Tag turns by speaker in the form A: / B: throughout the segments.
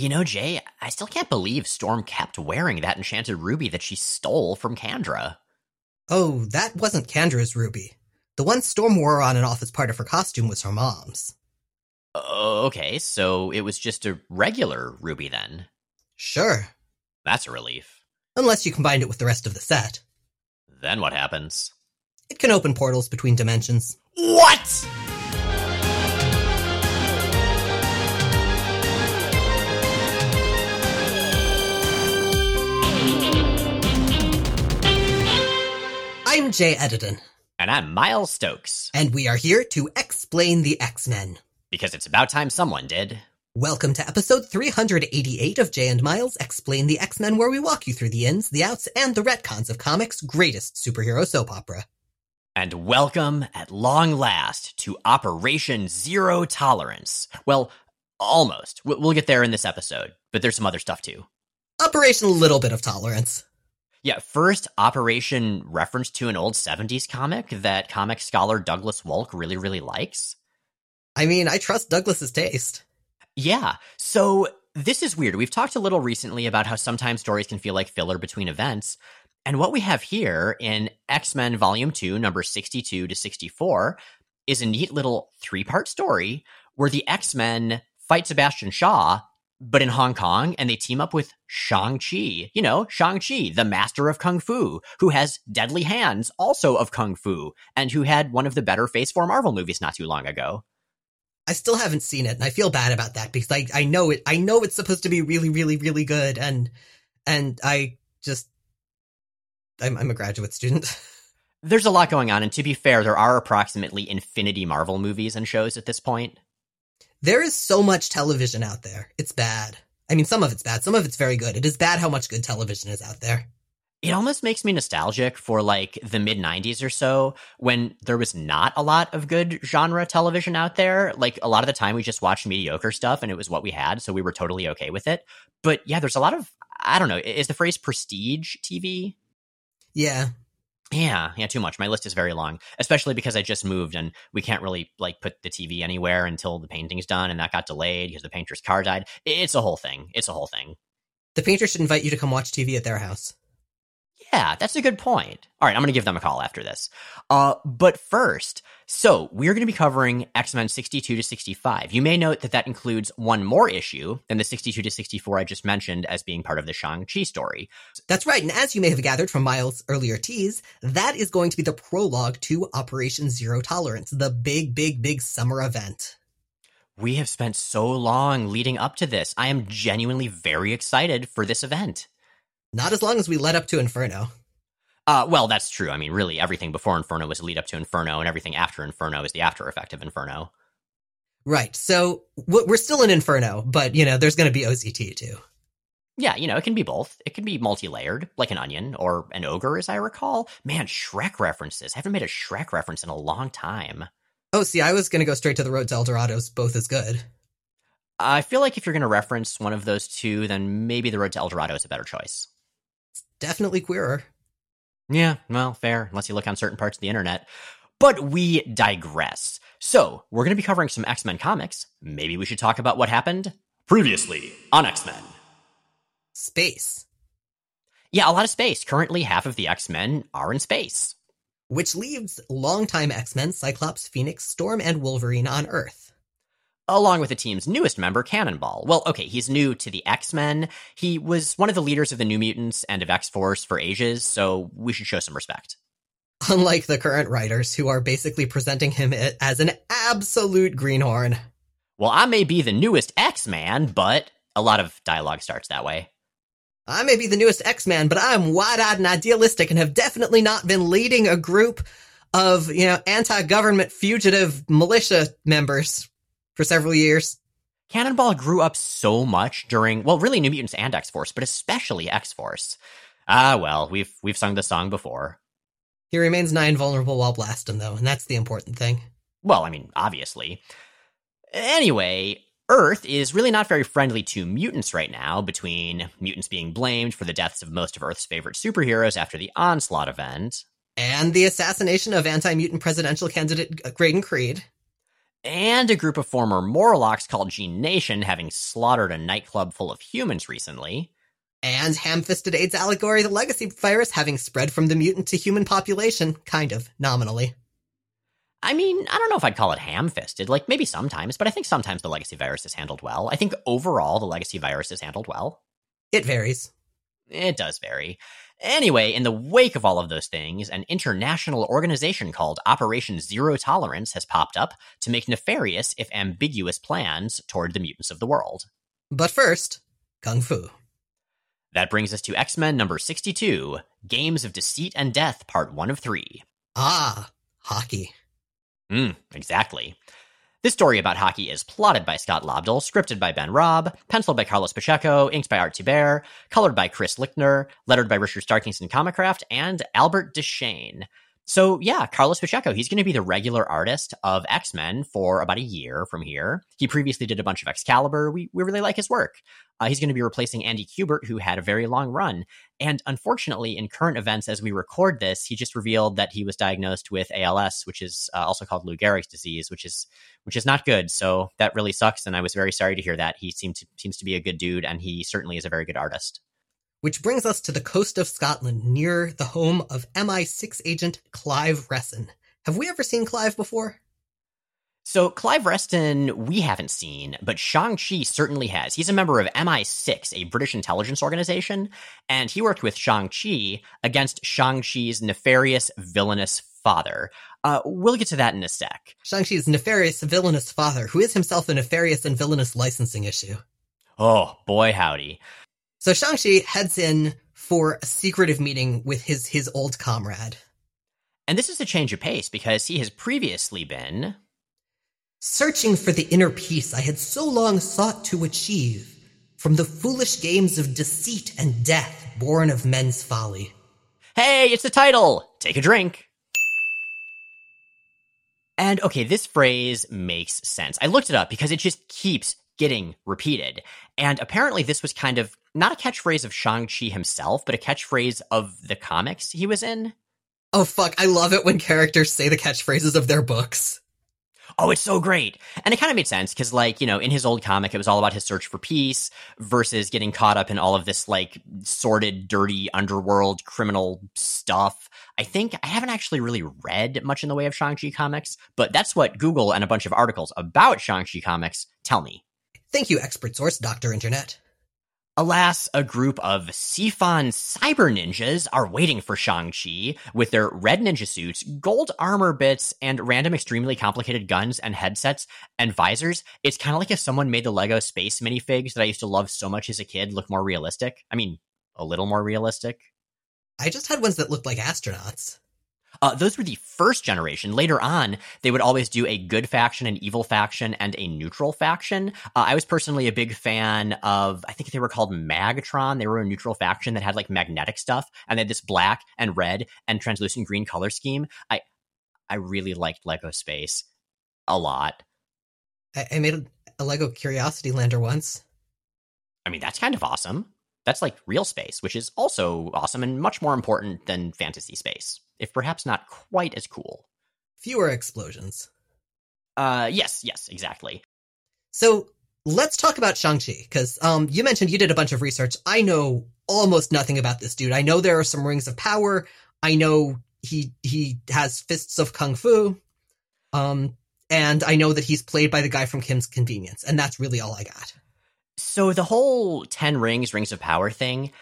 A: You know, Jay, I still can't believe Storm kept wearing that enchanted ruby that she stole from Candra.
B: Oh, that wasn't Candra's ruby. The one Storm wore on and off as part of her costume was her mom's.
A: Oh, okay, so it was just a regular ruby then.
B: Sure.
A: That's a relief.
B: Unless you combined it with the rest of the set.
A: Then what happens?
B: It can open portals between dimensions.
A: What?
B: I'm Jay Edidin.
A: And I'm Miles Stokes.
B: And we are here to explain the X-Men.
A: Because it's about time someone did.
B: Welcome to episode 388 of Jay and Miles Explain the X-Men, where we walk you through the ins, the outs, and the retcons of comics' greatest superhero soap opera.
A: And welcome, at long last, to Operation Zero Tolerance. Well, almost. We'll get there in this episode, but there's some other stuff too.
B: Operation Little Bit of Tolerance.
A: Yeah, first Operation reference to an old 70s comic that comic scholar Douglas Wolk really, really likes.
B: I mean, I trust Douglas's taste.
A: Yeah, so this is weird. We've talked a little recently about how sometimes stories can feel like filler between events. And what we have here in X Men Volume 2, number 62 to 64, is a neat little three part story where the X Men fight Sebastian Shaw but in Hong Kong, and they team up with Shang-Chi. You know, Shang-Chi, the master of Kung Fu, who has deadly hands, also of Kung Fu, and who had one of the better Phase 4 Marvel movies not too long ago.
B: I still haven't seen it, and I feel bad about that because I, I know it I know it's supposed to be really, really, really good, and and I just I'm I'm a graduate student.
A: There's a lot going on, and to be fair, there are approximately infinity Marvel movies and shows at this point.
B: There is so much television out there. It's bad. I mean, some of it's bad. Some of it's very good. It is bad how much good television is out there.
A: It almost makes me nostalgic for like the mid 90s or so when there was not a lot of good genre television out there. Like a lot of the time we just watched mediocre stuff and it was what we had. So we were totally okay with it. But yeah, there's a lot of, I don't know, is the phrase prestige TV?
B: Yeah.
A: Yeah, yeah, too much. My list is very long, especially because I just moved and we can't really like put the TV anywhere until the painting's done, and that got delayed because the painter's car died. It's a whole thing. It's a whole thing.
B: The painter should invite you to come watch TV at their house.
A: Yeah, that's a good point. All right, I'm going to give them a call after this. Uh, but first, so we're going to be covering X Men 62 to 65. You may note that that includes one more issue than the 62 to 64 I just mentioned as being part of the Shang-Chi story.
B: That's right. And as you may have gathered from Miles' earlier tease, that is going to be the prologue to Operation Zero Tolerance, the big, big, big summer event.
A: We have spent so long leading up to this. I am genuinely very excited for this event.
B: Not as long as we led up to Inferno.
A: Uh, well, that's true. I mean, really, everything before Inferno was a lead up to Inferno, and everything after Inferno is the after effect of Inferno.
B: Right. So we're still in Inferno, but you know, there's going to be OZT too.
A: Yeah, you know, it can be both. It can be multi-layered, like an onion or an ogre, as I recall. Man, Shrek references. I haven't made a Shrek reference in a long time.
B: Oh, see, I was going to go straight to the Road to El Dorado's. Both as good.
A: I feel like if you're going to reference one of those two, then maybe the Road to El Dorado is a better choice.
B: Definitely queerer.
A: Yeah, well, fair, unless you look on certain parts of the internet. But we digress. So, we're going to be covering some X Men comics. Maybe we should talk about what happened previously on X Men.
B: Space.
A: Yeah, a lot of space. Currently, half of the X Men are in space.
B: Which leaves longtime X Men Cyclops, Phoenix, Storm, and Wolverine on Earth
A: along with the team's newest member, Cannonball. Well, okay, he's new to the X Men. He was one of the leaders of the New Mutants and of X Force for ages, so we should show some respect.
B: Unlike the current writers, who are basically presenting him as an absolute greenhorn.
A: Well, I may be the newest X Man, but a lot of dialogue starts that way.
B: I may be the newest X Man, but I'm wide eyed and idealistic and have definitely not been leading a group of, you know, anti government fugitive militia members for several years.
A: Cannonball grew up so much during, well, really New Mutants and X Force, but especially X Force. Ah, well, we've we've sung the song before.
B: He remains nine vulnerable while blasting, though, and that's the important thing.
A: Well, I mean, obviously. Anyway, Earth is really not very friendly to mutants right now, between mutants being blamed for the deaths of most of Earth's favorite superheroes after the Onslaught event.
B: And the assassination of anti mutant presidential candidate Graydon Creed.
A: And a group of former Morlocks called Gene Nation having slaughtered a nightclub full of humans recently.
B: And ham-fisted AIDS allegory, the legacy virus having spread from the mutant to human population, kind of, nominally.
A: I mean, I don't know if I'd call it ham-fisted, like maybe sometimes, but I think sometimes the legacy virus is handled well. I think overall the legacy virus is handled well.
B: It varies.
A: It does vary. Anyway, in the wake of all of those things, an international organization called Operation Zero Tolerance has popped up to make nefarious, if ambiguous, plans toward the mutants of the world.
B: But first, Kung Fu.
A: That brings us to X Men number 62 Games of Deceit and Death, Part 1 of 3.
B: Ah, hockey.
A: Hmm, exactly. This story about hockey is plotted by Scott Lobdell, scripted by Ben Raab, penciled by Carlos Pacheco, inked by Art Thibert, colored by Chris Lichtner, lettered by Richard Starkington Comicraft, and Albert Deschesne. So yeah, Carlos Pacheco, he's going to be the regular artist of X Men for about a year from here. He previously did a bunch of Excalibur. We we really like his work. Uh, he's going to be replacing Andy Kubert, who had a very long run. And unfortunately, in current events, as we record this, he just revealed that he was diagnosed with ALS, which is uh, also called Lou Gehrig's disease, which is which is not good. So that really sucks, and I was very sorry to hear that. He seemed to, seems to be a good dude, and he certainly is a very good artist.
B: Which brings us to the coast of Scotland, near the home of MI6 agent Clive Reston. Have we ever seen Clive before?
A: So Clive Reston, we haven't seen, but Shang-Chi certainly has. He's a member of MI6, a British intelligence organization, and he worked with Shang-Chi against Shang-Chi's nefarious, villainous father. Uh, we'll get to that in a sec.
B: Shang-Chi's nefarious, villainous father, who is himself a nefarious and villainous licensing issue.
A: Oh, boy howdy.
B: So Shang-Chi heads in for a secretive meeting with his his old comrade.
A: And this is a change of pace because he has previously been
B: searching for the inner peace I had so long sought to achieve from the foolish games of deceit and death born of men's folly.
A: Hey, it's the title. Take a drink. And okay, this phrase makes sense. I looked it up because it just keeps getting repeated. And apparently, this was kind of not a catchphrase of Shang-Chi himself, but a catchphrase of the comics he was in.
B: Oh, fuck. I love it when characters say the catchphrases of their books.
A: Oh, it's so great. And it kind of made sense because, like, you know, in his old comic, it was all about his search for peace versus getting caught up in all of this, like, sordid, dirty underworld criminal stuff. I think I haven't actually really read much in the way of Shang-Chi comics, but that's what Google and a bunch of articles about Shang-Chi comics tell me.
B: Thank you, expert source, Dr. Internet.
A: Alas, a group of Si-Fan cyber ninjas are waiting for Shang-Chi with their red ninja suits, gold armor bits, and random extremely complicated guns and headsets and visors. It's kind of like if someone made the Lego space minifigs that I used to love so much as a kid look more realistic. I mean, a little more realistic.
B: I just had ones that looked like astronauts.
A: Uh, those were the first generation. Later on, they would always do a good faction, an evil faction, and a neutral faction. Uh, I was personally a big fan of, I think they were called Magtron. They were a neutral faction that had like magnetic stuff, and they had this black and red and translucent green color scheme. I, I really liked Lego Space a lot.
B: I, I made a Lego Curiosity Lander once.
A: I mean, that's kind of awesome. That's like real space, which is also awesome and much more important than fantasy space if perhaps not quite as cool.
B: Fewer explosions.
A: Uh, yes, yes, exactly.
B: So let's talk about Shang-Chi, because um, you mentioned you did a bunch of research. I know almost nothing about this dude. I know there are some rings of power. I know he he has fists of kung fu. Um, and I know that he's played by the guy from Kim's Convenience, and that's really all I got.
A: So the whole Ten Rings, Rings of Power thing,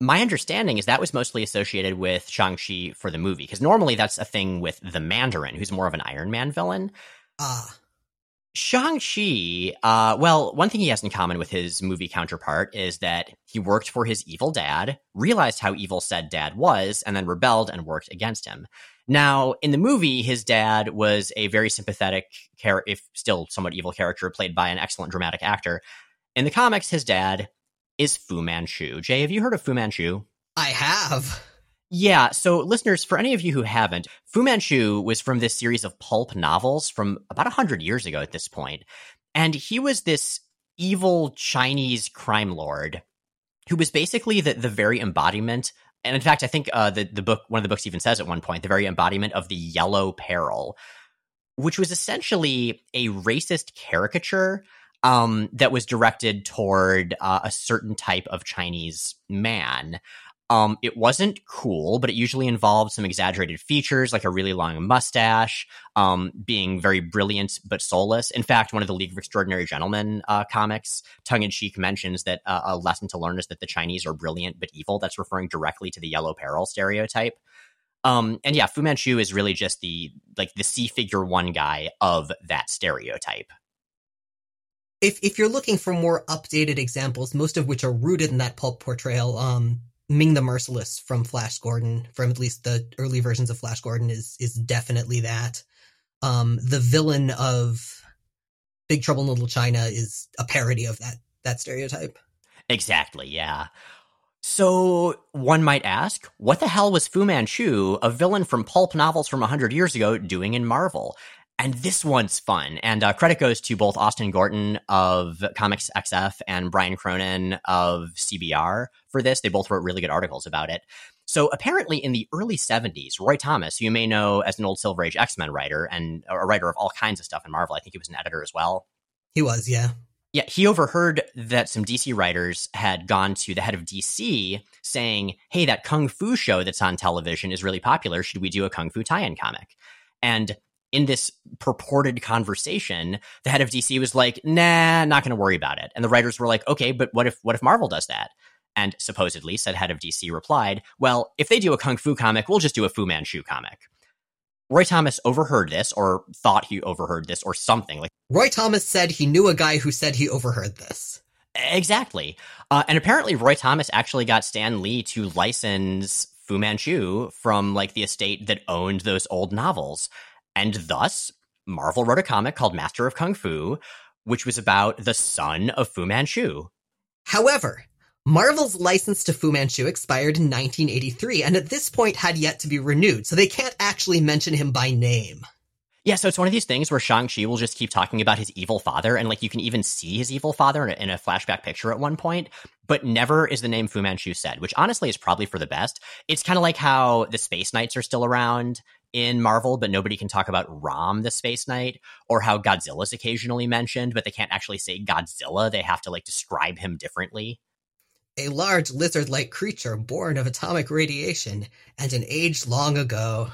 A: my understanding is that was mostly associated with Shang-Chi for the movie, because normally that's a thing with the Mandarin, who's more of an Iron Man villain.
B: Ah.
A: Shang-Chi, uh, well, one thing he has in common with his movie counterpart is that he worked for his evil dad, realized how evil said dad was, and then rebelled and worked against him. Now, in the movie, his dad was a very sympathetic, char- if still somewhat evil character, played by an excellent dramatic actor. In the comics, his dad is Fu Manchu. Jay, have you heard of Fu Manchu?
B: I have.
A: Yeah, so listeners, for any of you who haven't, Fu Manchu was from this series of pulp novels from about 100 years ago at this point. And he was this evil Chinese crime lord who was basically the, the very embodiment. And in fact, I think uh, the, the book, one of the books even says at one point, the very embodiment of the yellow peril, which was essentially a racist caricature um, that was directed toward uh, a certain type of Chinese man. Um, it wasn't cool, but it usually involved some exaggerated features like a really long mustache, um, being very brilliant but soulless. In fact, one of the League of Extraordinary Gentlemen uh, comics, tongue in cheek, mentions that uh, a lesson to learn is that the Chinese are brilliant but evil. That's referring directly to the yellow peril stereotype. Um, and yeah, Fu Manchu is really just the like the C figure one guy of that stereotype.
B: If if you're looking for more updated examples, most of which are rooted in that pulp portrayal, um, Ming the Merciless from Flash Gordon, from at least the early versions of Flash Gordon, is is definitely that. Um, the villain of Big Trouble in Little China is a parody of that that stereotype.
A: Exactly, yeah. So one might ask, what the hell was Fu Manchu, a villain from pulp novels from 100 years ago, doing in Marvel? And this one's fun. And uh, credit goes to both Austin Gorton of Comics XF and Brian Cronin of CBR for this. They both wrote really good articles about it. So apparently, in the early 70s, Roy Thomas, who you may know as an old Silver Age X Men writer and a writer of all kinds of stuff in Marvel, I think he was an editor as well.
B: He was, yeah.
A: Yeah, he overheard that some DC writers had gone to the head of DC saying, Hey, that Kung Fu show that's on television is really popular. Should we do a Kung Fu tie in comic? And in this purported conversation, the head of DC was like, "Nah, not going to worry about it." And the writers were like, "Okay, but what if what if Marvel does that?" And supposedly, said head of DC replied, "Well, if they do a kung fu comic, we'll just do a Fu Manchu comic." Roy Thomas overheard this, or thought he overheard this, or something like.
B: Roy Thomas said he knew a guy who said he overheard this.
A: Exactly, uh, and apparently Roy Thomas actually got Stan Lee to license Fu Manchu from like the estate that owned those old novels. And thus, Marvel wrote a comic called Master of Kung Fu, which was about the son of Fu Manchu.
B: However, Marvel's license to Fu Manchu expired in 1983 and at this point had yet to be renewed, so they can't actually mention him by name.
A: Yeah, so it's one of these things where Shang-Chi will just keep talking about his evil father, and like you can even see his evil father in a, in a, flashback picture at one point, but never is the name Fu Manchu said, which honestly is probably for the best. It's kind of like how the Space Knights are still around in Marvel, but nobody can talk about Rom the Space Knight, or how Godzilla's occasionally mentioned, but they can't actually say Godzilla. They have to like describe him differently.
B: A large lizard like creature born of atomic radiation and an age long ago.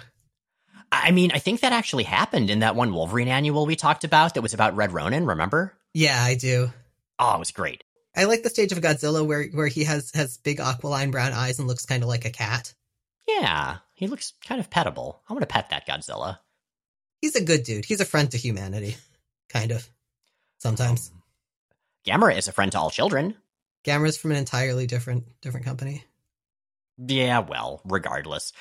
A: I mean, I think that actually happened in that one Wolverine annual we talked about that was about Red Ronin, remember?
B: Yeah, I do.
A: Oh, it was great.
B: I like the stage of Godzilla where where he has has big aquiline brown eyes and looks kind of like a cat.
A: Yeah, he looks kind of petable. I want to pet that Godzilla.
B: He's a good dude. He's a friend to humanity, kind of. Sometimes. Um,
A: Gamera is a friend to all children.
B: Gamera's from an entirely different different company.
A: Yeah, well, regardless.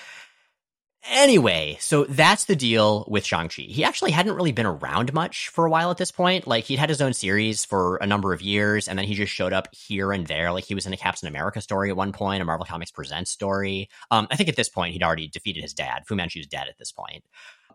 A: Anyway, so that's the deal with Shang-Chi. He actually hadn't really been around much for a while at this point. Like, he'd had his own series for a number of years, and then he just showed up here and there. Like, he was in a Captain America story at one point, a Marvel Comics Presents story. Um, I think at this point, he'd already defeated his dad. Fu Manchu's dead at this point.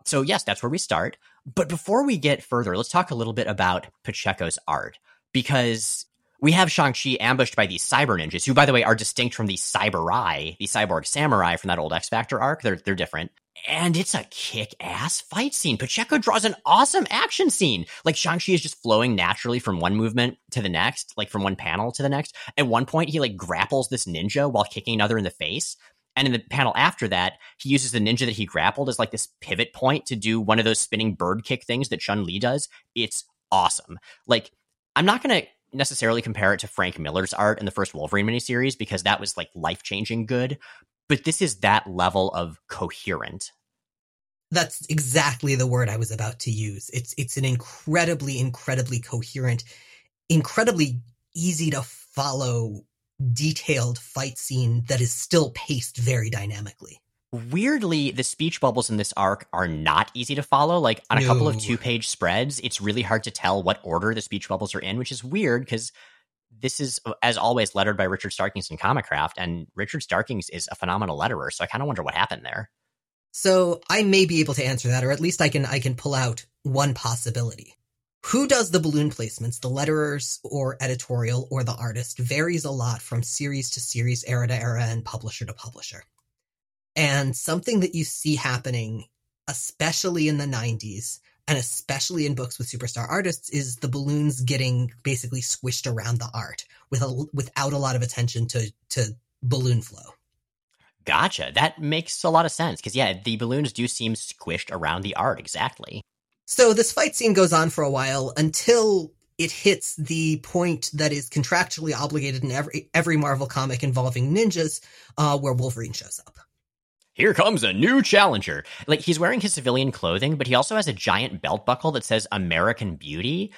A: So, yes, that's where we start. But before we get further, let's talk a little bit about Pacheco's art, because we have Shang-Chi ambushed by these cyber ninjas, who, by the way, are distinct from the Cyber-Eye, the cyborg samurai from that old X Factor arc. They're, they're different. And it's a kick ass fight scene. Pacheco draws an awesome action scene. Like Shang-Chi is just flowing naturally from one movement to the next, like from one panel to the next. At one point, he like grapples this ninja while kicking another in the face. And in the panel after that, he uses the ninja that he grappled as like this pivot point to do one of those spinning bird kick things that Chun Li does. It's awesome. Like, I'm not going to necessarily compare it to Frank Miller's art in the first Wolverine miniseries because that was like life changing good, but this is that level of coherent.
B: That's exactly the word I was about to use. It's it's an incredibly, incredibly coherent, incredibly easy to follow, detailed fight scene that is still paced very dynamically
A: weirdly the speech bubbles in this arc are not easy to follow. Like on a no. couple of two page spreads it's really hard to tell what order the speech bubbles are in which is weird because this is as always lettered by richard starkings and comicraft and richard starkings is a phenomenal letterer so i kind of wonder what happened there.
B: So i may be able to answer that or at least i can i can pull out one possibility. Who does the balloon placements the letterers or editorial or the artist varies a lot from series to series era to era and publisher to publisher and something that you see happening, especially in the 90s, and especially in books with superstar artists, is the balloons getting basically squished around the art with a, without a lot of attention to to balloon flow.
A: Gotcha. That makes a lot of sense because yeah, the balloons do seem squished around the art exactly.
B: So this fight scene goes on for a while until it hits the point that is contractually obligated in every every Marvel comic involving ninjas, uh, where Wolverine shows up.
A: Here comes a new challenger. Like he's wearing his civilian clothing, but he also has a giant belt buckle that says American Beauty.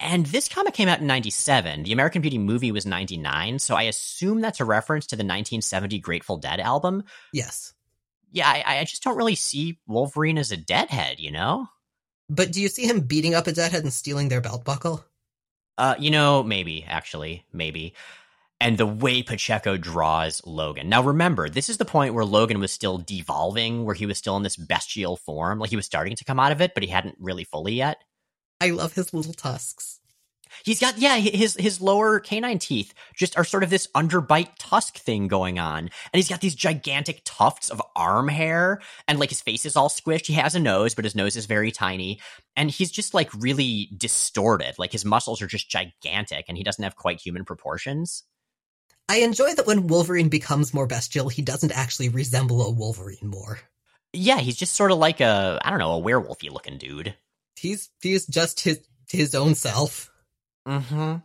A: And this comic came out in 97. The American Beauty movie was 99, so I assume that's a reference to the 1970 Grateful Dead album.
B: Yes.
A: Yeah, I, I just don't really see Wolverine as a deadhead, you know?
B: But do you see him beating up a deadhead and stealing their belt buckle?
A: Uh, you know, maybe, actually, maybe. And the way Pacheco draws Logan. Now remember, this is the point where Logan was still devolving, where he was still in this bestial form. Like he was starting to come out of it, but he hadn't really fully yet.
B: I love his little tusks.
A: He's got yeah, his his lower canine teeth just are sort of this underbite tusk thing going on, and he's got these gigantic tufts of arm hair, and like his face is all squished. He has a nose, but his nose is very tiny, and he's just like really distorted. Like his muscles are just gigantic, and he doesn't have quite human proportions.
B: I enjoy that when Wolverine becomes more bestial, he doesn't actually resemble a Wolverine more.
A: Yeah, he's just sort of like a I don't know a werewolfy looking dude.
B: He's he's just his his own self.
A: Mm-hmm.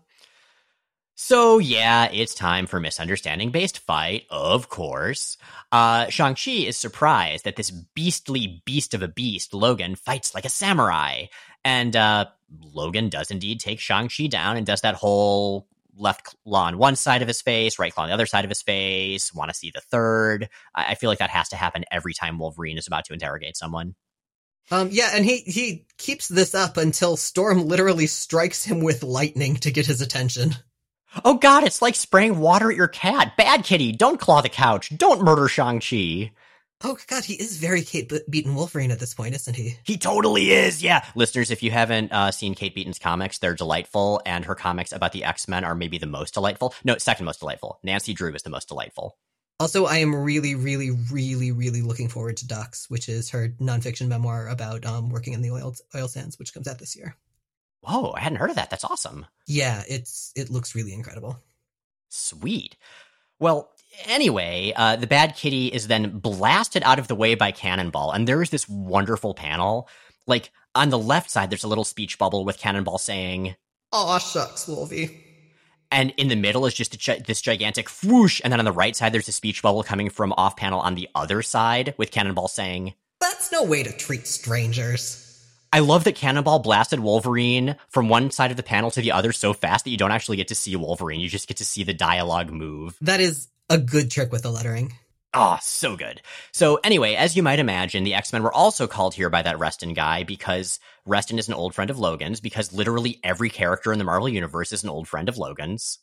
A: So yeah, it's time for misunderstanding based fight, of course. Uh, Shang-Chi is surprised that this beastly beast of a beast, Logan, fights like a samurai. And uh, Logan does indeed take Shang-Chi down and does that whole left claw on one side of his face, right claw on the other side of his face, want to see the third. I, I feel like that has to happen every time Wolverine is about to interrogate someone.
B: Um, yeah, and he he keeps this up until Storm literally strikes him with lightning to get his attention.
A: Oh god, it's like spraying water at your cat. Bad kitty, don't claw the couch. Don't murder Shang-Chi.
B: Oh god, he is very Kate Beaton Wolverine at this point, isn't he?
A: He totally is. Yeah, listeners, if you haven't uh, seen Kate Beaton's comics, they're delightful, and her comics about the X Men are maybe the most delightful. No, second most delightful. Nancy Drew is the most delightful.
B: Also, I am really, really, really, really looking forward to Ducks, which is her nonfiction memoir about um, working in the oil oil sands, which comes out this year.
A: Whoa, I hadn't heard of that. That's awesome.
B: Yeah, it's it looks really incredible.
A: Sweet. Well, anyway, uh, the bad kitty is then blasted out of the way by Cannonball, and there is this wonderful panel. Like on the left side, there's a little speech bubble with Cannonball saying,
B: "Aw, shucks, Wolvie."
A: and in the middle is just gi- this gigantic whoosh, and then on the right side there's a speech bubble coming from off panel on the other side with Cannonball saying,
B: "That's no way to treat strangers."
A: I love that Cannonball blasted Wolverine from one side of the panel to the other so fast that you don't actually get to see Wolverine. You just get to see the dialogue move.
B: That is a good trick with the lettering.
A: Ah, oh, so good. So anyway, as you might imagine, the X-Men were also called here by that Reston guy because Reston is an old friend of Logan's because literally every character in the Marvel universe is an old friend of Logan's.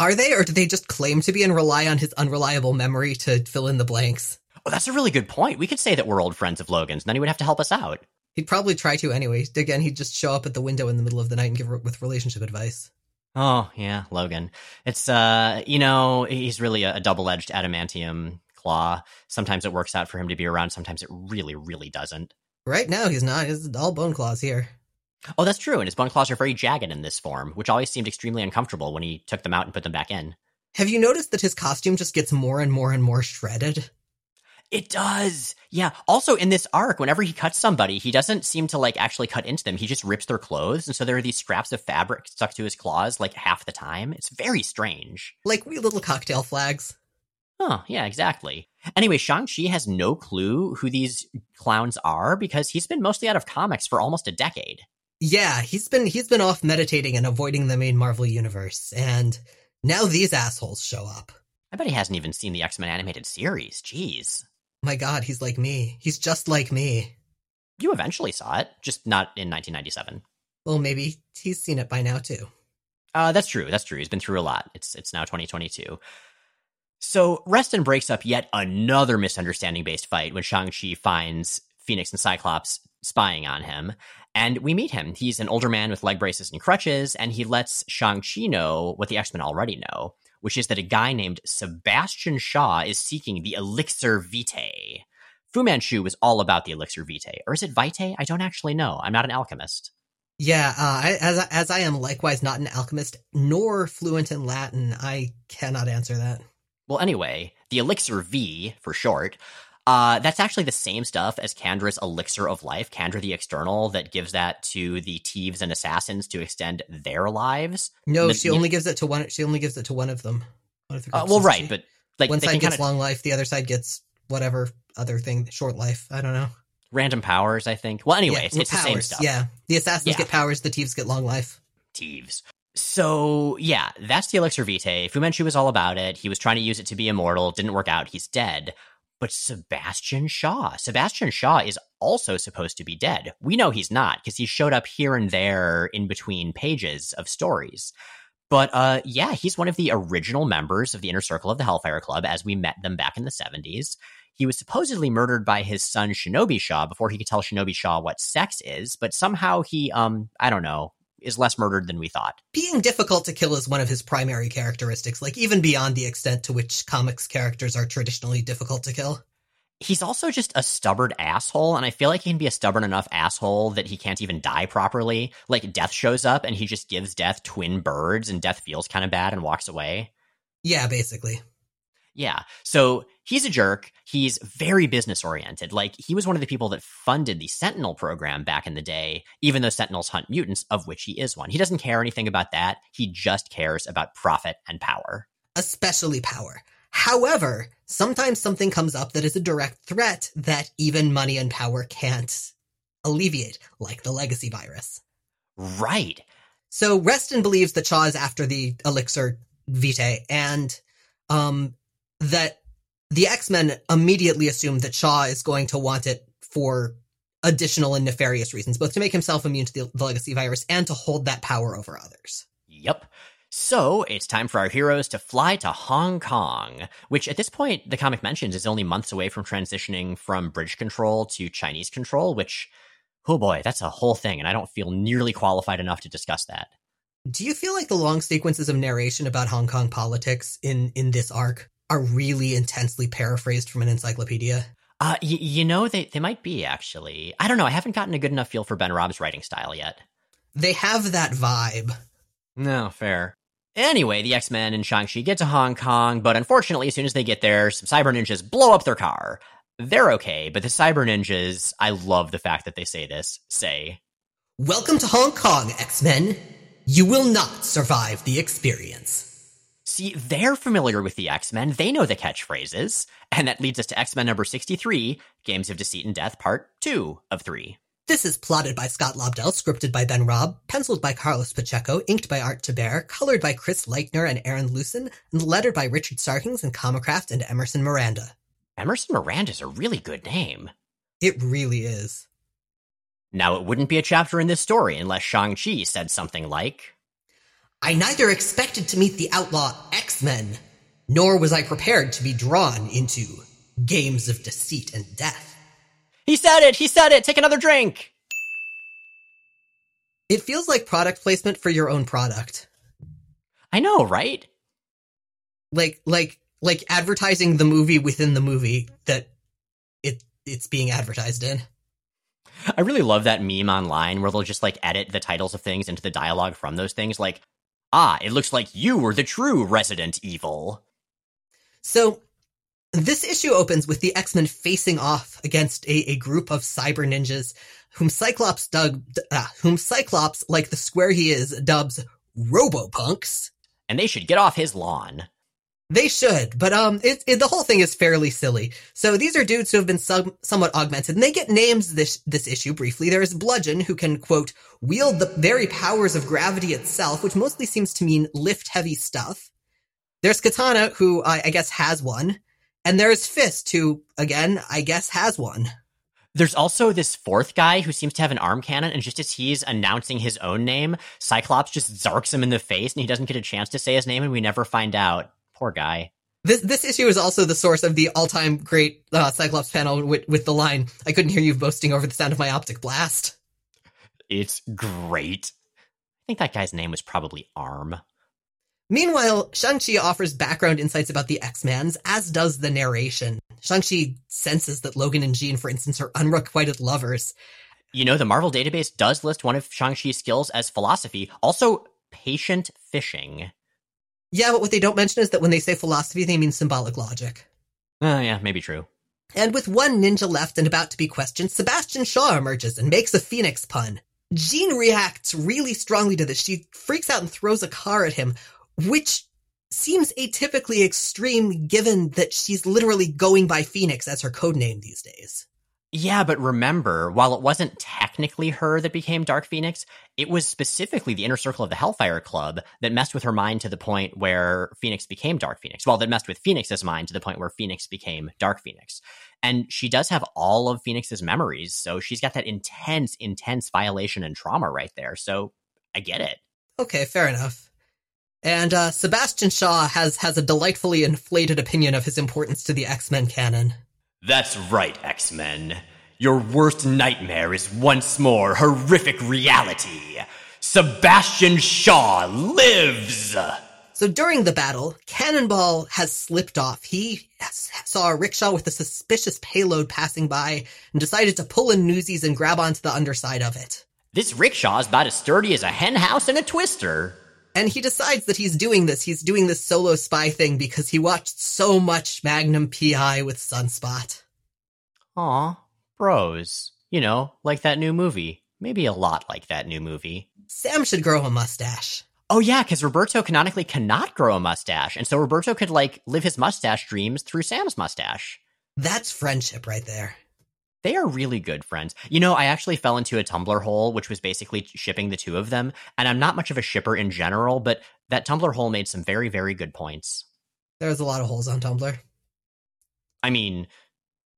B: Are they or do they just claim to be and rely on his unreliable memory to fill in the blanks?
A: Oh, that's a really good point. We could say that we're old friends of Logan's, and then he would have to help us out.
B: He'd probably try to anyway. Again, he'd just show up at the window in the middle of the night and give with relationship advice.
A: Oh, yeah, Logan. It's uh, you know, he's really a, a double-edged adamantium claw. Sometimes it works out for him to be around, sometimes it really, really doesn't.
B: Right now, he's not. He's all bone claws here.
A: Oh, that's true. And his bone claws are very jagged in this form, which always seemed extremely uncomfortable when he took them out and put them back in.
B: Have you noticed that his costume just gets more and more and more shredded?
A: It does. Yeah. Also, in this arc, whenever he cuts somebody, he doesn't seem to like actually cut into them. He just rips their clothes. And so there are these scraps of fabric stuck to his claws like half the time. It's very strange.
B: Like wee little cocktail flags.
A: Oh, yeah, exactly. Anyway, Shang-Chi has no clue who these clowns are because he's been mostly out of comics for almost a decade.
B: Yeah, he's been he's been off meditating and avoiding the main Marvel universe, and now these assholes show up.
A: I bet he hasn't even seen the X-Men animated series. Jeez.
B: My god, he's like me. He's just like me.
A: You eventually saw it, just not in 1997.
B: Well, maybe he's seen it by now too.
A: Uh, that's true. That's true. He's been through a lot. It's it's now 2022. So Reston breaks up yet another misunderstanding based fight when Shang-Chi finds Phoenix and Cyclops spying on him. And we meet him. He's an older man with leg braces and crutches, and he lets Shang-Chi know what the X-Men already know, which is that a guy named Sebastian Shaw is seeking the Elixir Vitae. Fu Manchu was all about the elixir vitae, or is it vitae? I don't actually know. I'm not an alchemist.
B: Yeah, uh, I, as as I am likewise not an alchemist nor fluent in Latin, I cannot answer that.
A: Well, anyway, the elixir V for short. Uh, that's actually the same stuff as Candra's elixir of life, Candra the external, that gives that to the thieves and assassins to extend their lives.
B: No,
A: The-
B: she only gives it to one. She only gives it to one of them. One of the
A: Uh, well, right,
B: she?
A: but like
B: one side gets
A: kind of
B: long life, the other side gets whatever other thing, short life. I don't know.
A: random powers. I think. Well, anyway,
B: yeah,
A: it's, it's the same stuff.
B: Yeah, the assassins
A: Yeah.
B: get powers, the thieves get long life.
A: Thieves. So yeah, that's the elixir vitae. Fu Manchu was all about it. He was trying to use it to be immortal. Didn't work out. He's dead. But Sebastian Shaw, Sebastian Shaw is also supposed to be dead. We know he's not because he showed up here and there in between pages of stories. But uh, yeah, he's one of the original members of the inner circle of the Hellfire Club as we met them back in the 70s. He was supposedly murdered by his son Shinobi Shaw before he could tell Shinobi Shaw what sex is, but somehow he, um, I don't know, is less murdered than we thought.
B: Being difficult to kill is one of his primary characteristics, like even beyond the extent to which comics characters are traditionally difficult to kill.
A: He's also just a stubborn asshole, and I feel like he can be a stubborn enough asshole that he can't even die properly. Like, Death shows up and he just gives Death twin birds, and Death feels kind of bad and walks away.
B: Yeah, basically.
A: Yeah. So he's a jerk. He's very business oriented. Like he was one of the people that funded the Sentinel program back in the day, even though Sentinels hunt mutants, of which he is one. He doesn't care anything about that. He just cares about profit and power.
B: especially power. However, sometimes something comes up that is a direct threat that even money and power can't alleviate, like the legacy virus.
A: Right.
B: So Reston believes that Shaw is after the elixir vitae, and um, that the X-Men immediately assume that Shaw is going to want it for additional and nefarious reasons, both to make himself immune to the, the legacy virus and to hold that power over others.
A: Yep. So it's time for our heroes to fly to Hong Kong, which at this point the comic mentions is only months away from transitioning from British control to Chinese control, which, oh boy, that's a whole thing, and I don't feel nearly qualified enough to discuss that.
B: Do you feel like the long sequences of narration about Hong Kong politics in in this arc are really intensely paraphrased from an encyclopedia?
A: Uh, y- you know, they, they might be, actually. I don't know. I haven't gotten a good enough feel for Ben Raab's writing style yet.
B: They have that vibe.
A: No, fair. Anyway, the X Men and Shang-Chi get to Hong Kong, but unfortunately, as soon as they get there, some cyber ninjas blow up their car. They're okay, but the cyber ninjas, I love the fact that they say this, say,
B: Welcome to Hong Kong, X-Men. You will not survive the experience.
A: See, they're familiar with the X Men. They know the catchphrases. And that leads us to X Men number 63 Games of Deceit and Death, part 2 of 3.
B: This is plotted by Scott Lobdell, scripted by Ben Raab, penciled by Carlos Pacheco, inked by Art Thibert, colored by Chris Lichtner and Aaron Lusen, and lettered by Richard Starkings and Comicraft and Emerson Miranda.
A: Emerson Miranda's a really good name.
B: It really is.
A: Now, it wouldn't be a chapter in this story unless Shang-Chi said something like,
B: I neither expected to meet the outlaw X-Men, nor was I prepared to be drawn into games of deceit and death.
A: He said it! He said it! Take another drink!
B: It feels like product placement for your own product.
A: I know, right?
B: Like like like advertising the movie within the movie that it it's being advertised in.
A: I really love that meme online where they'll just like edit the titles of things into the dialogue from those things. Like, ah, it looks like you were the true Resident Evil.
B: So this issue opens with the X-Men facing off against a, a group of cyber ninjas whom Cyclops dug, uh, whom Cyclops, like the square he is, dubs Robopunks.
A: And they should get off his lawn.
B: They should, but um, it, it, the whole thing is fairly silly. So these are dudes who have been some, somewhat augmented, and they get names this this issue briefly. There is Bludgeon, who can quote wield the very powers of gravity itself, which mostly seems to mean lift heavy stuff. There's Katana, who I, I guess has one, and there's Fist, who again I guess has one.
A: There's also this fourth guy who seems to have an arm cannon, and just as he's announcing his own name, Cyclops just zarks him in the face, and he doesn't get a chance to say his name, and we never find out. Poor guy.
B: This this issue is also the source of the all time great uh, Cyclops panel with with the line "I couldn't hear you boasting over the sound of my optic blast."
A: It's great. I think that guy's name was probably Arm.
B: Meanwhile, Shang-Chi offers background insights about the X-Mans, as does the narration. Shang-Chi senses that Logan and Jean, for instance, are unrequited lovers.
A: You know, the Marvel database does list one of Shang-Chi's skills as philosophy, also patient fishing.
B: Yeah, but what they don't mention is that when they say philosophy, they mean symbolic logic.
A: Uh, yeah, maybe true.
B: And with one ninja left and about to be questioned, Sebastian Shaw emerges and makes a phoenix pun. Jean reacts really strongly to this. She freaks out and throws a car at him, which seems atypically extreme given that she's literally going by Phoenix as her code name these days.
A: Yeah, but remember, while it wasn't technically her that became Dark Phoenix, it was specifically the inner circle of the Hellfire Club that messed with her mind to the point where Phoenix became Dark Phoenix. Well, that messed with Phoenix's mind to the point where Phoenix became Dark Phoenix. And she does have all of Phoenix's memories, so she's got that intense, intense violation and trauma right there. So I get it.
B: Okay, fair enough. And uh, Sebastian Shaw has has a delightfully inflated opinion of his importance to the X Men canon.
A: That's right, X Men. Your worst nightmare is once more horrific reality. Sebastian Shaw lives!
B: So during the battle, Cannonball has slipped off. He saw a rickshaw with a suspicious payload passing by and decided to pull in Newsies and grab onto the underside of it.
A: This rickshaw is about as sturdy as a henhouse and a twister.
B: And he decides that he's doing this. He's doing this solo spy thing because he watched so much Magnum PI with Sunspot.
A: Aw, bros. You know, like that new movie. Maybe a lot like that new movie.
B: Sam should grow a mustache.
A: Oh yeah, because Roberto canonically cannot grow a mustache, and so Roberto could like live his mustache dreams through Sam's mustache.
B: That's friendship right there.
A: They are really good friends. You know, I actually fell into a Tumblr hole, which was basically shipping the two of them. And I'm not much of a shipper in general, but that Tumblr hole made some very, very good points.
B: There's a lot of holes on Tumblr.
A: I mean,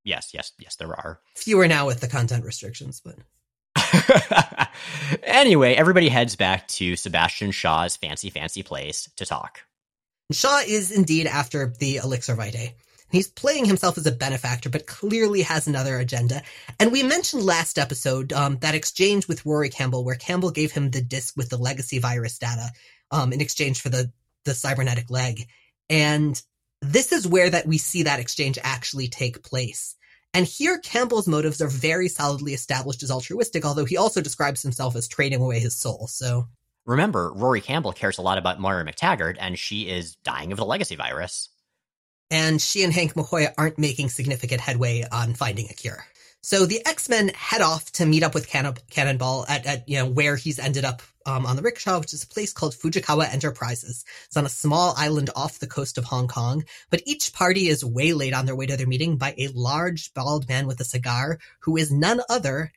A: yes, yes, yes, there are.
B: Fewer now with the content restrictions, but.
A: anyway, everybody heads back to Sebastian Shaw's fancy, fancy place to talk.
B: Shaw is indeed after the Elixir Vitae. He's playing himself as a benefactor, but clearly has another agenda. And we mentioned last episode um, that exchange with Rory Campbell, where Campbell gave him the disk with the legacy virus data um, in exchange for the the cybernetic leg. And this is where that we see that exchange actually take place. And here, Campbell's motives are very solidly established as altruistic, although he also describes himself as trading away his soul. So
A: remember, Rory Campbell cares a lot about Moira McTaggart, and she is dying of the legacy virus
B: and she and Hank McCoy aren't making significant headway on finding a cure. So the X-Men head off to meet up with Cannon- Cannonball at, at, you know, where he's ended up um, on the rickshaw, which is a place called Fujikawa Enterprises. It's on a small island off the coast of Hong Kong, but each party is waylaid on their way to their meeting by a large bald man with a cigar who is none other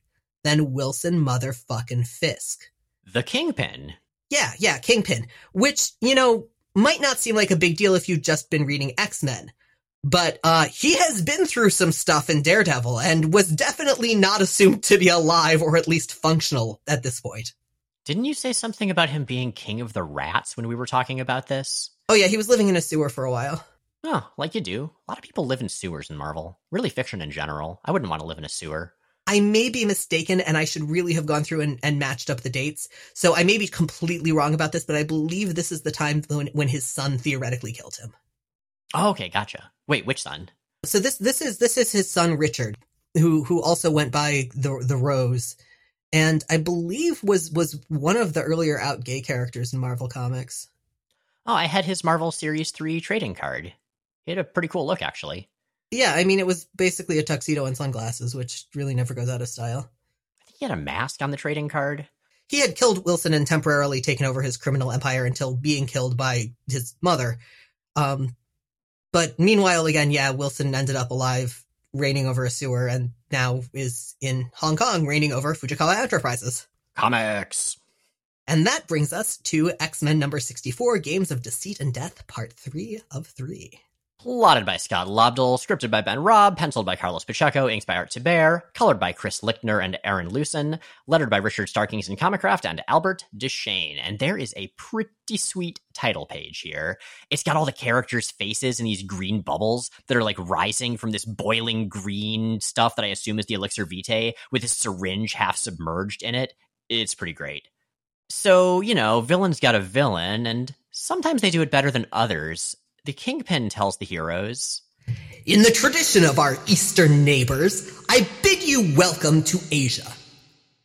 B: than Wilson motherfucking Fisk.
A: The Kingpin.
B: Yeah, yeah, Kingpin. Which, you know, might not seem like a big deal if you've just been reading X-Men. But uh, he has been through some stuff in Daredevil and was definitely not assumed to be alive or at least functional at this point.
A: Didn't you say something about him being king of the rats when we were talking about this?
B: Oh yeah, he was living in a sewer for a while.
A: Oh, like you do. A lot of people live in sewers in Marvel. Really fiction in general. I wouldn't want to live in a sewer.
B: I may be mistaken and I should really have gone through and, and, matched up the dates. So I may be completely wrong about this, but I believe this is the time when, when his son theoretically killed him.
A: Oh, okay, gotcha. Wait, which son?
B: So this this is this is his son Richard, who who also went by the the Rose, and I believe was was one of the earlier out gay characters in Marvel Comics.
A: Oh, I had his Marvel Series three trading card. He had a pretty cool look, actually.
B: Yeah, I mean, it was basically a tuxedo and sunglasses, which really never goes out of style.
A: I think he had a mask on the trading card.
B: He had killed Wilson and temporarily taken over his criminal empire until being killed by his mother. Um, but meanwhile, again, yeah, Wilson ended up alive, reigning over a sewer, and now is in Hong Kong, reigning over Fujikawa Enterprises.
A: Comics.
B: And that brings us to X Men number 64 Games of Deceit and Death, part 3 of 3.
A: Plotted by Scott Lobdell, scripted by Ben Raab, penciled by Carlos Pacheco, inks by Art Thibert, colored by Chris Lichtner and Aaron Lusen, lettered by Richard Starkings and Comicraft and Albert Deschesne. And there is a pretty sweet title page here. It's got all the characters' faces in these green bubbles that are like rising from this boiling green stuff that I assume is the elixir vitae with a syringe half submerged in it. It's pretty great. So, you know, villains got a villain, and sometimes they do it better than others the Kingpin tells the heroes.
B: In the tradition of our Eastern neighbors, I bid you welcome to Asia.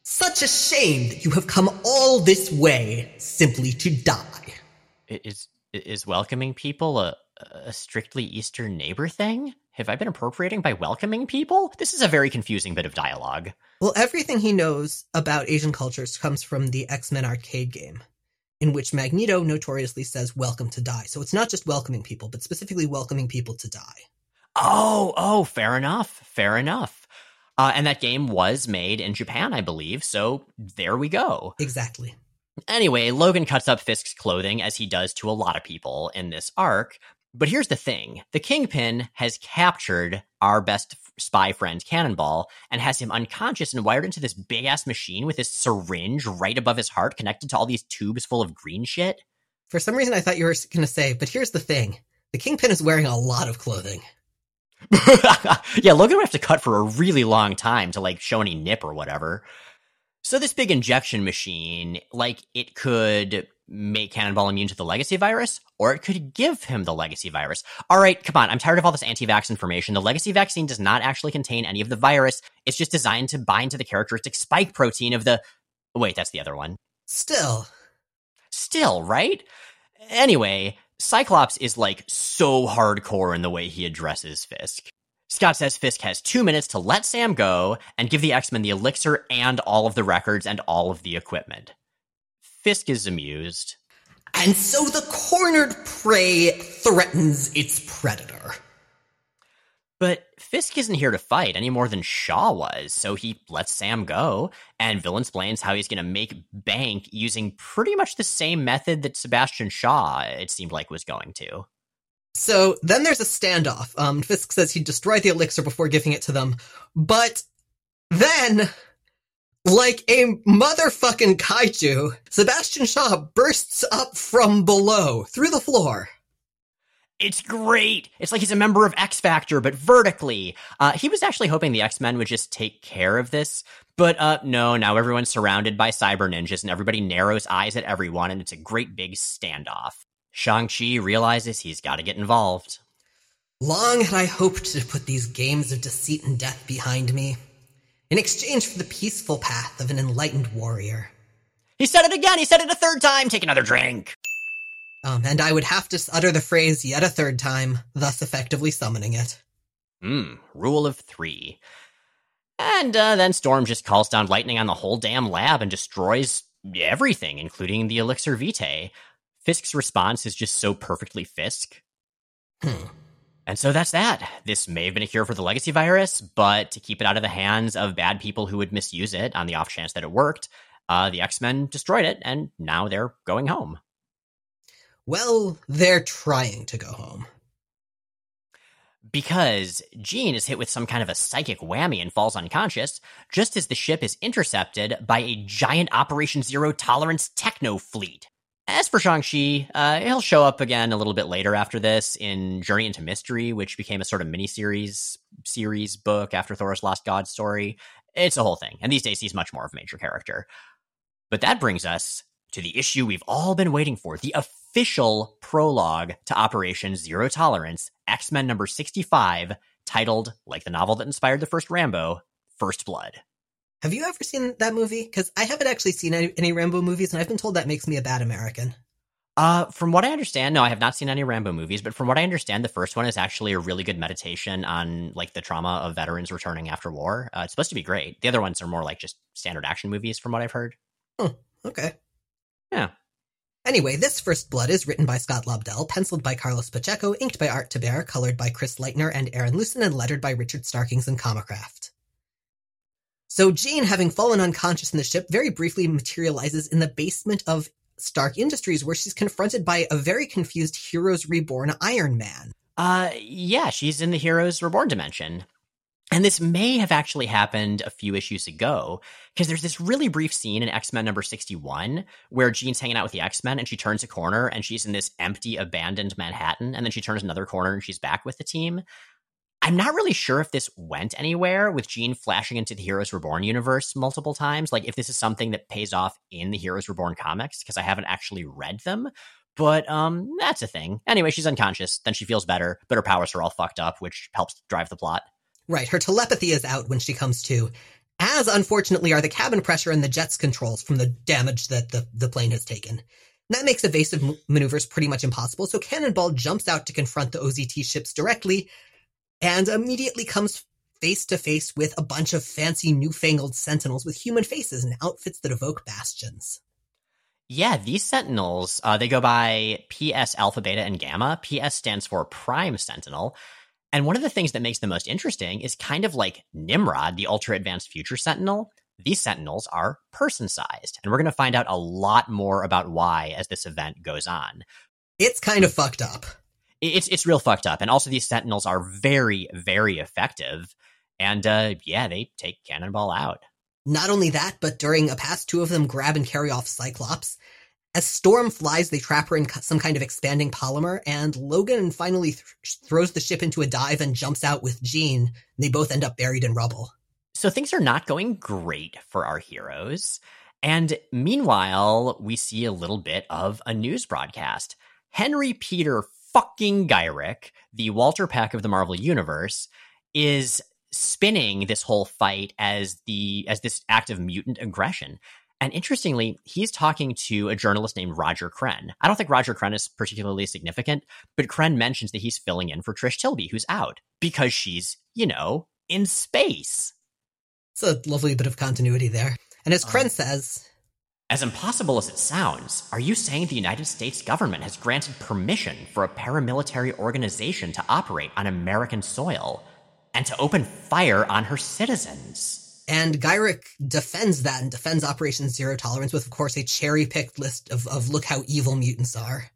B: Such a shame that you have come all this way simply to die.
A: Is is welcoming people a, a strictly Eastern neighbor thing? Have I been appropriating by welcoming people? This is a very confusing bit of dialogue.
B: Well, everything he knows about Asian cultures comes from the X Men arcade game, in which Magneto notoriously says, Welcome to die. So it's not just welcoming people, but specifically welcoming people to die.
A: Oh, oh, fair enough. Fair enough. Uh, and that game was made in Japan, I believe. So there we go.
B: Exactly.
A: Anyway, Logan cuts up Fisk's clothing as he does to a lot of people in this arc, but here's the thing the Kingpin has captured our best spy friend, Cannonball, and has him unconscious and wired into this big ass machine with this syringe right above his heart connected to all these tubes full of green shit.
B: For some reason, I thought you were going to say, but here's the thing the Kingpin is wearing a lot of clothing.
A: yeah, Logan would have to cut for a really long time to like show any nip or whatever. So this big injection machine, like it could make Cannonball immune to the legacy virus, or it could give him the legacy virus. All right, come on. I'm tired of all this anti-vax information. The legacy vaccine does not actually contain any of the virus. It's just designed to bind to the characteristic spike protein of the. Wait, that's the other one.
B: Still.
A: Still, right? Anyway, Cyclops is like so hardcore in the way he addresses Fisk. Scott says Fisk has two minutes to let Sam go and give the X Men the elixir and all of the records and all of the equipment. Fisk is amused.
B: And so the cornered prey threatens its predator.
A: But Fisk isn't here to fight any more than Shaw was, so he lets Sam go, and Villain explains how he's going to make bank using pretty much the same method that Sebastian Shaw, it seemed like, was going to.
B: So then there's a standoff. Um, Fisk says he'd destroy the elixir before giving it to them, but then like a motherfucking kaiju, Sebastian Shaw bursts up from below through the floor.
A: It's great. It's like he's a member of X Factor, but vertically. Uh, he was actually hoping the X Men would just take care of this, but uh, no. Now everyone's surrounded by cyber ninjas, and everybody narrows eyes at everyone, and it's a great big standoff. Shang Chi realizes he's got to get involved.
B: Long had I hoped to put these games of deceit and death behind me in exchange for the peaceful path of an enlightened warrior.
A: He said it again. He said it a third time. Take another drink.
B: Um, and I would have to utter the phrase yet a third time, thus effectively summoning it.
A: Hmm, rule of three. And uh, then Storm just calls down lightning on the whole damn lab and destroys everything, including the elixir vitae. Fisk's response is just so perfectly Fisk.
B: Hmm.
A: And so that's that. This may have been a cure for the legacy virus, but to keep it out of the hands of bad people who would misuse it on the off chance that it worked, uh, the X Men destroyed it, and now they're going home.
B: Well, they're trying to go home.
A: Because Jean is hit with some kind of a psychic whammy and falls unconscious, just as the ship is intercepted by a giant Operation Zero Tolerance techno fleet. As for Shang-Chi, uh, he'll show up again a little bit later after this in Journey into Mystery, which became a sort of miniseries series book after Thor's Lost God story. It's a whole thing. And these days he's much more of a major character. But that brings us to the issue we've all been waiting for, the official prologue to Operation Zero Tolerance, X-Men number 65, titled, like the novel that inspired the first Rambo, First Blood.
B: Have you ever seen that movie? Because I haven't actually seen any, any, Rambo movies, and I've been told that makes me a bad American.
A: Uh, from what I understand, no, I have not seen any Rambo movies, but from what I understand, the first one is actually a really good meditation on like the trauma of veterans returning after war. Uh, it's supposed to be great. The other ones are more like just standard action movies, from what I've heard.
B: Oh, okay.
A: Yeah.
B: Anyway, this First Blood is written by Scott Lobdell, penciled by Carlos Pacheco, inked by Art Thibert, colored by Chris Lichtner and Aaron Lusen, and lettered by Richard Starkings and Comicraft. So Jean, having fallen unconscious in the ship, very briefly materializes in the basement of Stark Industries, where she's confronted by a very confused Heroes Reborn Iron Man.
A: Uh, yeah, she's in the Heroes Reborn dimension. And this may have actually happened a few issues ago, because there's this really brief scene in X Men number 61 where Jean's hanging out with the X Men and she turns a corner and she's in this empty, abandoned Manhattan. And then she turns another corner and she's back with the team. I'm not really sure if this went anywhere with Jean flashing into the Heroes Reborn universe multiple times. Like, if this is something that pays off in the Heroes Reborn comics, because I haven't actually read them. But um, that's a thing. Anyway, she's unconscious. Then she feels better, but her powers are all fucked up, which helps drive the plot.
B: Right. Her telepathy is out when she comes to, as unfortunately are the cabin pressure and the jet's controls from the damage that the, the plane has taken. That makes evasive maneuvers pretty much impossible, so Cannonball jumps out to confront the OZT ships directly and immediately comes face to face with a bunch of fancy newfangled sentinels with human faces and outfits that evoke bastions.
A: Yeah, these sentinels, uh, they go by PS Alpha, Beta, and Gamma. PS stands for Prime Sentinel. And one of the things that makes them most interesting is kind of like Nimrod, the ultra advanced future sentinel. These sentinels are person sized. And we're going to find out a lot more about why as this event goes on.
B: It's kind of fucked up.
A: It's, it's real fucked up. And also, these sentinels are very, very effective. And uh, yeah, they take Cannonball out.
B: Not only that, but during a pass, two of them grab and carry off Cyclops. As Storm flies, they trap her in some kind of expanding polymer, and Logan finally th- throws the ship into a dive and jumps out with Jean. And they both end up buried in rubble.
A: So things are not going great for our heroes. And meanwhile, we see a little bit of a news broadcast. Henry Peter fucking Gyrich, the Walter Peck of the Marvel Universe, is spinning this whole fight as the as this act of mutant aggression. And interestingly, he's talking to a journalist named Roger Krenn. I don't think Roger Krenn is particularly significant, but Krenn mentions that he's filling in for Trish Tilby, who's out because she's, you know, in space.
B: It's a lovely bit of continuity there. And as Krenn um, says,
A: as impossible as it sounds, are you saying the United States government has granted permission for a paramilitary organization to operate on American soil? and to open fire on her citizens.
B: And Gyrich defends that and defends Operation Zero Tolerance with, of course, a cherry picked list of, of look how evil mutants are.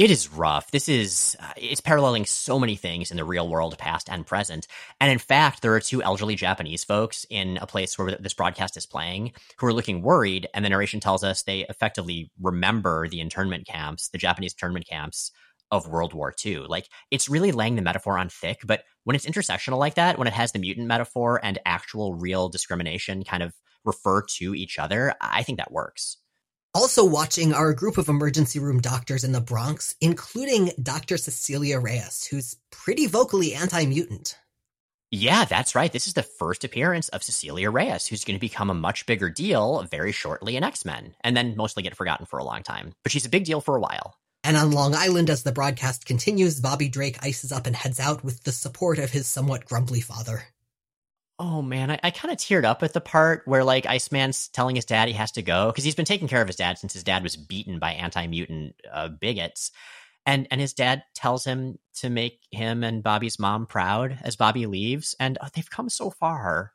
A: It is rough. This is, uh, it's paralleling so many things in the real world, past and present. And in fact, there are two elderly Japanese folks in a place where this broadcast is playing who are looking worried. And the narration tells us they effectively remember the internment camps, the Japanese internment camps of World War II. Like it's really laying the metaphor on thick, but when it's intersectional like that, when it has the mutant metaphor and actual real discrimination kind of refer to each other, I think that works.
B: Also watching are a group of emergency room doctors in the Bronx, including Dr. Cecilia Reyes, who's pretty vocally anti-mutant.
A: Yeah, that's right. This is the first appearance of Cecilia Reyes, who's going to become a much bigger deal very shortly in X Men, and then mostly get forgotten for a long time. But she's a big deal for a while.
B: And on Long Island, as the broadcast continues, Bobby Drake ices up and heads out with the support of his somewhat grumbly father.
A: Oh man, I, I kind of teared up at the part where like Iceman's telling his dad he has to go because he's been taking care of his dad since his dad was beaten by anti-mutant uh, bigots, and and his dad tells him to make him and Bobby's mom proud as Bobby leaves, and uh, they've come so far.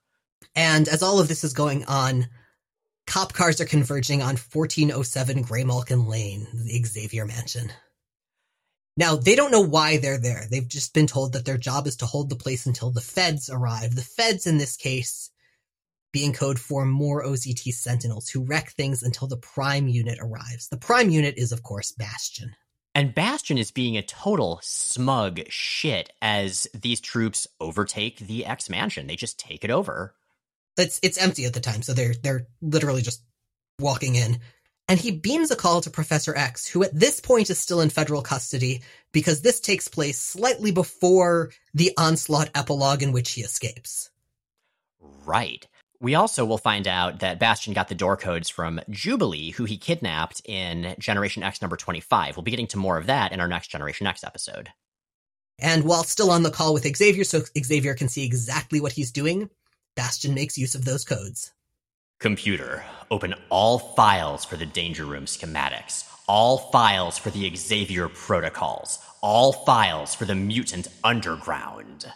B: And as all of this is going on, Cop cars are converging on 1407 Graymalkin Lane, the Xavier Mansion. Now, they don't know why they're there. They've just been told that their job is to hold the place until the feds arrive. The feds, in this case, being code for more OZT Sentinels who wreck things until the Prime unit arrives. The Prime unit is, of course, Bastion.
A: And Bastion is being a total smug shit as these troops overtake the X Mansion. They just take it over.
B: It's it's empty at the time, so they're they're literally just walking in. And he beams a call to Professor X, who at this point is still in federal custody because this takes place slightly before the onslaught epilogue in which he escapes.
A: Right. We also will find out that Bastion got the door codes from Jubilee, who he kidnapped in Generation X number 25. We'll be getting to more of that in our next Generation X episode.
B: And while still on the call with Xavier, so Xavier can see exactly what he's doing, Bastion makes use of those codes.
A: Computer, open all files for the Danger Room schematics, all files for the Xavier protocols, all files for the Mutant Underground.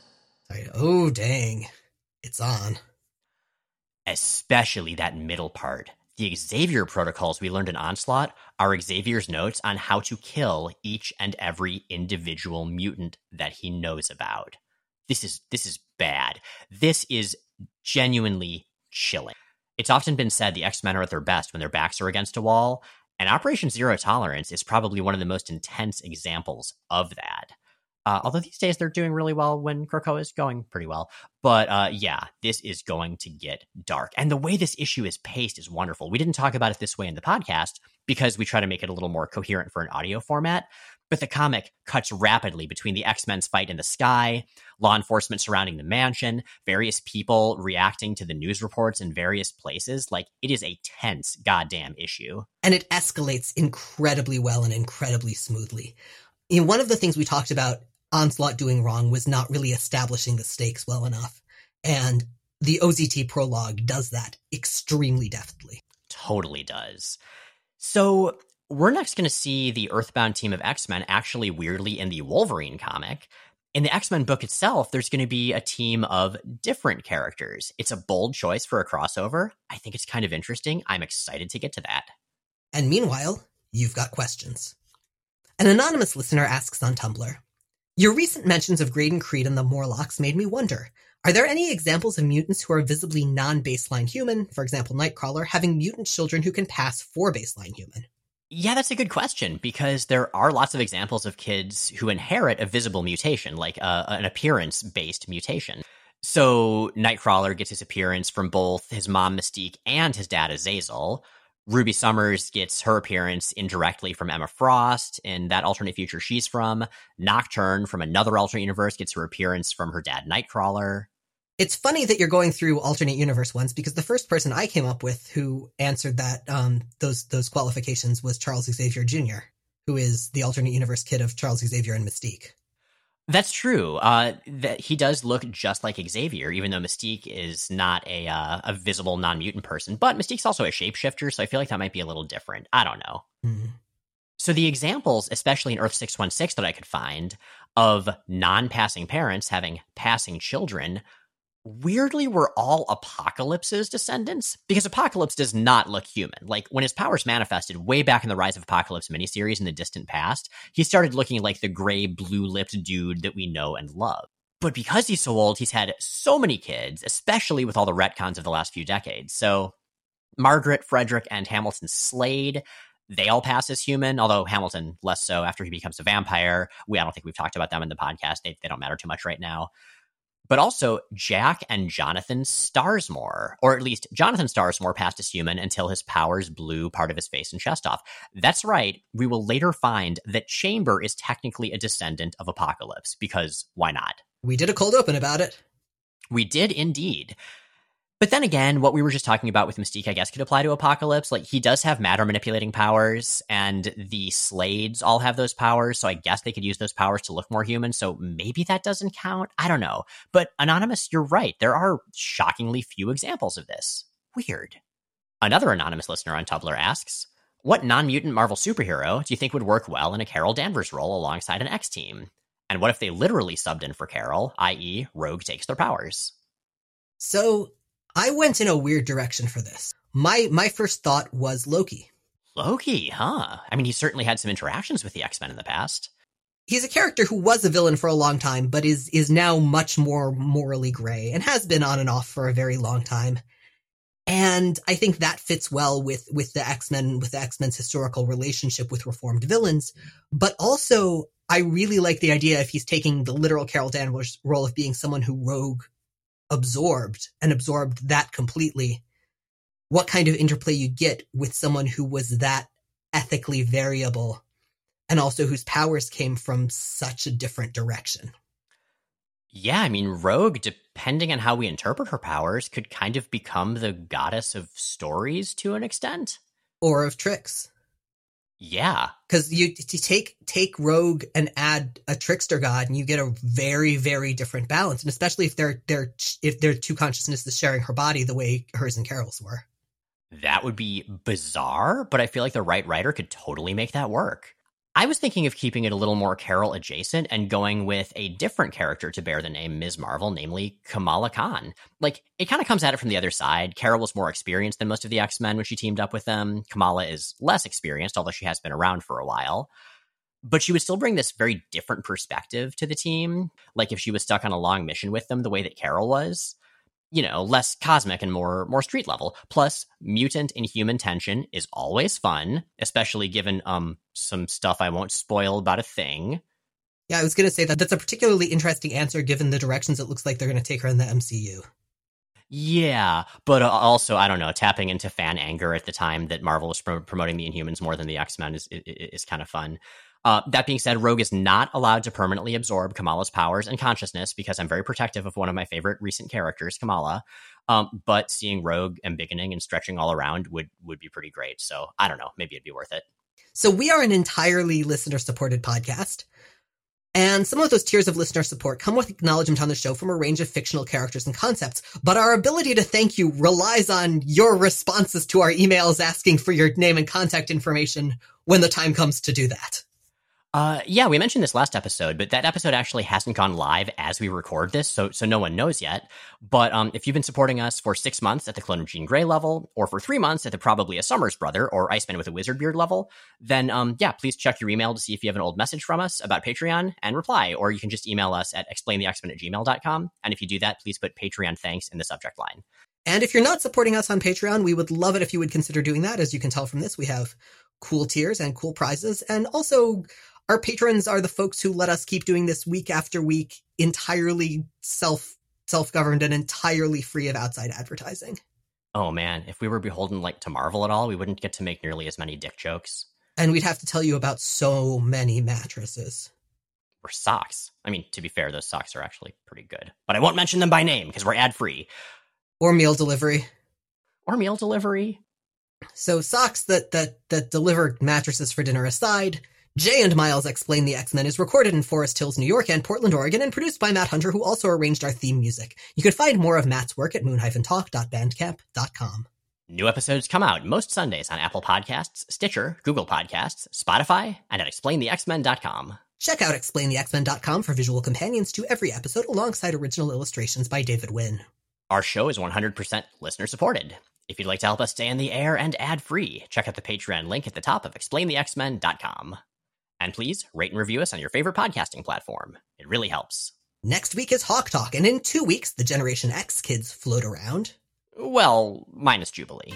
B: Oh, dang. It's on.
A: Especially that middle part. The Xavier protocols we learned in Onslaught are Xavier's notes on how to kill each and every individual mutant that he knows about. This is this is bad. This is genuinely chilling. It's often been said the X Men are at their best when their backs are against a wall, and Operation Zero Tolerance is probably one of the most intense examples of that. Uh, although these days they're doing really well when Krakoa is going pretty well. But uh, yeah, this is going to get dark. And the way this issue is paced is wonderful. We didn't talk about it this way in the podcast because we try to make it a little more coherent for an audio format. But the comic cuts rapidly between the X Men's fight in the sky, law enforcement surrounding the mansion, various people reacting to the news reports in various places. Like, it is a tense goddamn issue.
B: And it escalates incredibly well and incredibly smoothly. You know, one of the things we talked about Onslaught doing wrong was not really establishing the stakes well enough. And the OZT prologue does that extremely deftly.
A: Totally does. So, we're next going to see the Earthbound team of X Men actually weirdly in the Wolverine comic. In the X Men book itself, there's going to be a team of different characters. It's a bold choice for a crossover. I think it's kind of interesting. I'm excited to get to that.
B: And meanwhile, you've got questions. An anonymous listener asks on Tumblr Your recent mentions of Graydon Creed and the Morlocks made me wonder are there any examples of mutants who are visibly non baseline human, for example, Nightcrawler, having mutant children who can pass for baseline human?
A: Yeah, that's a good question because there are lots of examples of kids who inherit a visible mutation, like uh, an appearance based mutation. So Nightcrawler gets his appearance from both his mom Mystique and his dad Azazel. Ruby Summers gets her appearance indirectly from Emma Frost in that alternate future she's from. Nocturne from another alternate universe gets her appearance from her dad Nightcrawler.
B: It's funny that you're going through alternate universe ones because the first person I came up with who answered that um, those those qualifications was Charles Xavier Jr., who is the alternate universe kid of Charles Xavier and Mystique.
A: That's true. Uh, that he does look just like Xavier, even though Mystique is not a uh, a visible non mutant person. But Mystique's also a shapeshifter, so I feel like that might be a little different. I don't know. Mm-hmm. So the examples, especially in Earth six one six, that I could find of non passing parents having passing children weirdly were all Apocalypse's descendants because Apocalypse does not look human. Like when his powers manifested way back in the Rise of Apocalypse miniseries in the distant past, he started looking like the gray, blue lipped dude that we know and love. But because he's so old, he's had so many kids, especially with all the retcons of the last few decades. So Margaret, Frederick, and Hamilton Slade, they all pass as human, although Hamilton less so after he becomes a vampire. We I don't think we've talked about them in the podcast. They, they don't matter too much right now but also Jack and Jonathan Starsmore, or at least Jonathan Starsmore passed as human until his powers blew part of his face and chest off. That's right. We will later find that Chamber is technically a descendant of Apocalypse, because why not?
B: We did a cold open about it.
A: We did indeed. But then again, what we were just talking about with Mystique, I guess, could apply to Apocalypse. Like, he does have matter manipulating powers, and the Slades all have those powers, so I guess they could use those powers to look more human, so maybe that doesn't count. I don't know. But, Anonymous, you're right. There are shockingly few examples of this. Weird. Another anonymous listener on Tumblr asks, What non mutant Marvel superhero do you think would work well in a Carol Danvers role alongside an X team? And what if they literally subbed in for Carol, i.e., Rogue takes their powers?
B: So, I went in a weird direction for this. My my first thought was Loki.
A: Loki, huh? I mean, he certainly had some interactions with the X Men in the past.
B: He's a character who was a villain for a long time, but is is now much more morally gray and has been on and off for a very long time. And I think that fits well with with the X Men with the X Men's historical relationship with reformed villains. But also, I really like the idea if he's taking the literal Carol Danvers role of being someone who Rogue absorbed and absorbed that completely, what kind of interplay you get with someone who was that ethically variable and also whose powers came from such a different direction.
A: Yeah, I mean, Rogue, depending on how we interpret her powers, could kind of become the goddess of stories to an extent.
B: Or of tricks.
A: Yeah,
B: because you, take take Rogue and add a trickster god, and you get a very very different balance. And especially if they're they're if they're two consciousnesses sharing her body the way hers and Carol's were.
A: That would be bizarre, but I feel like the right writer could totally make that work. I was thinking of keeping it a little more Carol adjacent and going with a different character to bear the name Ms. Marvel, namely Kamala Khan. Like, it kind of comes at it from the other side. Carol was more experienced than most of the X Men when she teamed up with them. Kamala is less experienced, although she has been around for a while. But she would still bring this very different perspective to the team, like if she was stuck on a long mission with them the way that Carol was you know, less cosmic and more more street level. Plus, mutant and human tension is always fun, especially given um some stuff I won't spoil about a thing.
B: Yeah, I was going to say that that's a particularly interesting answer given the directions it looks like they're going to take her in the MCU.
A: Yeah, but uh, also I don't know, tapping into fan anger at the time that Marvel was promoting the Inhumans more than the X Men is, is, is kind of fun. Uh, that being said, Rogue is not allowed to permanently absorb Kamala's powers and consciousness because I'm very protective of one of my favorite recent characters, Kamala. Um, but seeing Rogue embiggening and stretching all around would would be pretty great. So I don't know, maybe it'd be worth it.
B: So we are an entirely listener supported podcast. And some of those tiers of listener support come with acknowledgement on the show from a range of fictional characters and concepts. But our ability to thank you relies on your responses to our emails asking for your name and contact information when the time comes to do that.
A: Uh, yeah, we mentioned this last episode, but that episode actually hasn't gone live as we record this, so so no one knows yet. But um, if you've been supporting us for six months at the Clone of Jean Grey level, or for three months at the probably a Summers brother or Iceman with a wizard beard level, then um, yeah, please check your email to see if you have an old message from us about Patreon and reply, or you can just email us at explainthexmen at gmail.com. And if you do that, please put Patreon thanks in the subject line.
B: And if you're not supporting us on Patreon, we would love it if you would consider doing that. As you can tell from this, we have cool tiers and cool prizes, and also our patrons are the folks who let us keep doing this week after week, entirely self self governed and entirely free of outside advertising.
A: Oh man, if we were beholden like to Marvel at all, we wouldn't get to make nearly as many dick jokes.
B: And we'd have to tell you about so many mattresses.
A: Or socks. I mean, to be fair, those socks are actually pretty good. But I won't mention them by name because we're ad free.
B: Or meal delivery.
A: Or meal delivery.
B: So socks that that that deliver mattresses for dinner aside, Jay and Miles Explain the X-Men is recorded in Forest Hills, New York and Portland, Oregon, and produced by Matt Hunter, who also arranged our theme music. You can find more of Matt's work at moon-talk.bandcamp.com.
A: New episodes come out most Sundays on Apple Podcasts, Stitcher, Google Podcasts, Spotify, and at explainthexmen.com.
B: Check out explainthexmen.com for visual companions to every episode alongside original illustrations by David Wynn.
A: Our show is 100% listener supported. If you'd like to help us stay in the air and ad free, check out the Patreon link at the top of explainthexmen.com. And please rate and review us on your favorite podcasting platform. It really helps.
B: Next week is Hawk Talk, and in two weeks, the Generation X kids float around.
A: Well, minus Jubilee.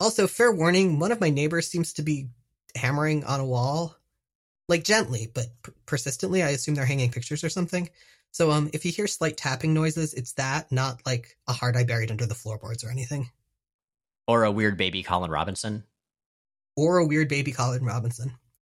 B: Also, fair warning, one of my neighbors seems to be hammering on a wall like gently but p- persistently. I assume they're hanging pictures or something. So um, if you hear slight tapping noises, it's that, not like a hard eye buried under the floorboards or anything.
A: Or a weird baby Colin Robinson.
B: Or a weird baby Colin Robinson.